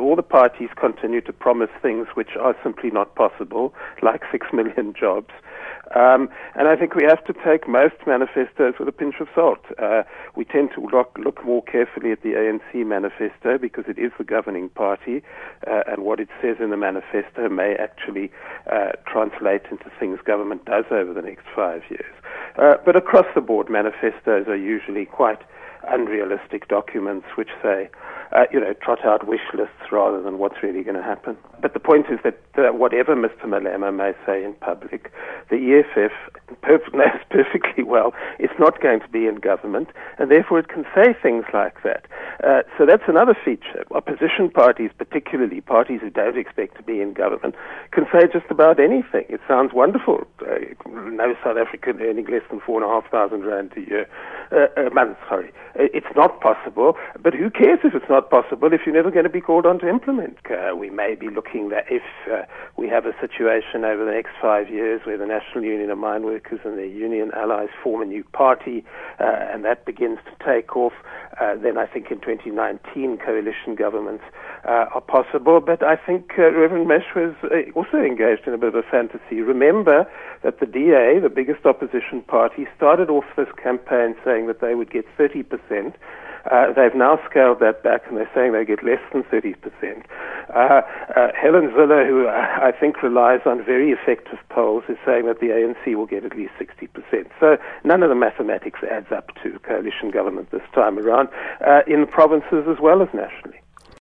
all the parties continue to promise things which are simply not possible, like six million jobs. Um, and I think we have to take most manifestos with a pinch of salt. Uh, we tend to look, look, more carefully at the ANC manifesto because it is the governing party, uh, and what it says in the manifesto may actually uh, translate into things government does over the next five years. Uh, but across the board, manifestos are usually quite unrealistic documents which say, uh, you know, trot out wish lists rather than what's really going to happen. But the point is that uh, whatever Mr. Malema may say in public, the EFF perf- knows perfectly well it's not going to be in government, and therefore it can say things like that. Uh, so that's another feature. Opposition parties, particularly parties who don't expect to be in government, can say just about anything. It sounds wonderful. Uh, no South African earning less than four and a half thousand rand a year, uh, a month. Sorry, uh, it's not possible. But who cares if it's not possible if you're never going to be called on to implement. Uh, we may be looking that if uh, we have a situation over the next five years where the National Union of Mine Workers and their union allies form a new party uh, and that begins to take off, uh, then I think in 2019 coalition governments uh, are possible. But I think uh, Reverend Meshoe was also engaged in a bit of a fantasy. Remember that the DA, the biggest opposition party, started off this campaign saying that they would get 30 percent. Uh, they've now scaled that back and they're saying they get less than 30%. Uh, uh, Helen Zille, who I think relies on very effective polls, is saying that the ANC will get at least 60%. So none of the mathematics adds up to coalition government this time around, uh, in provinces as well as nationally.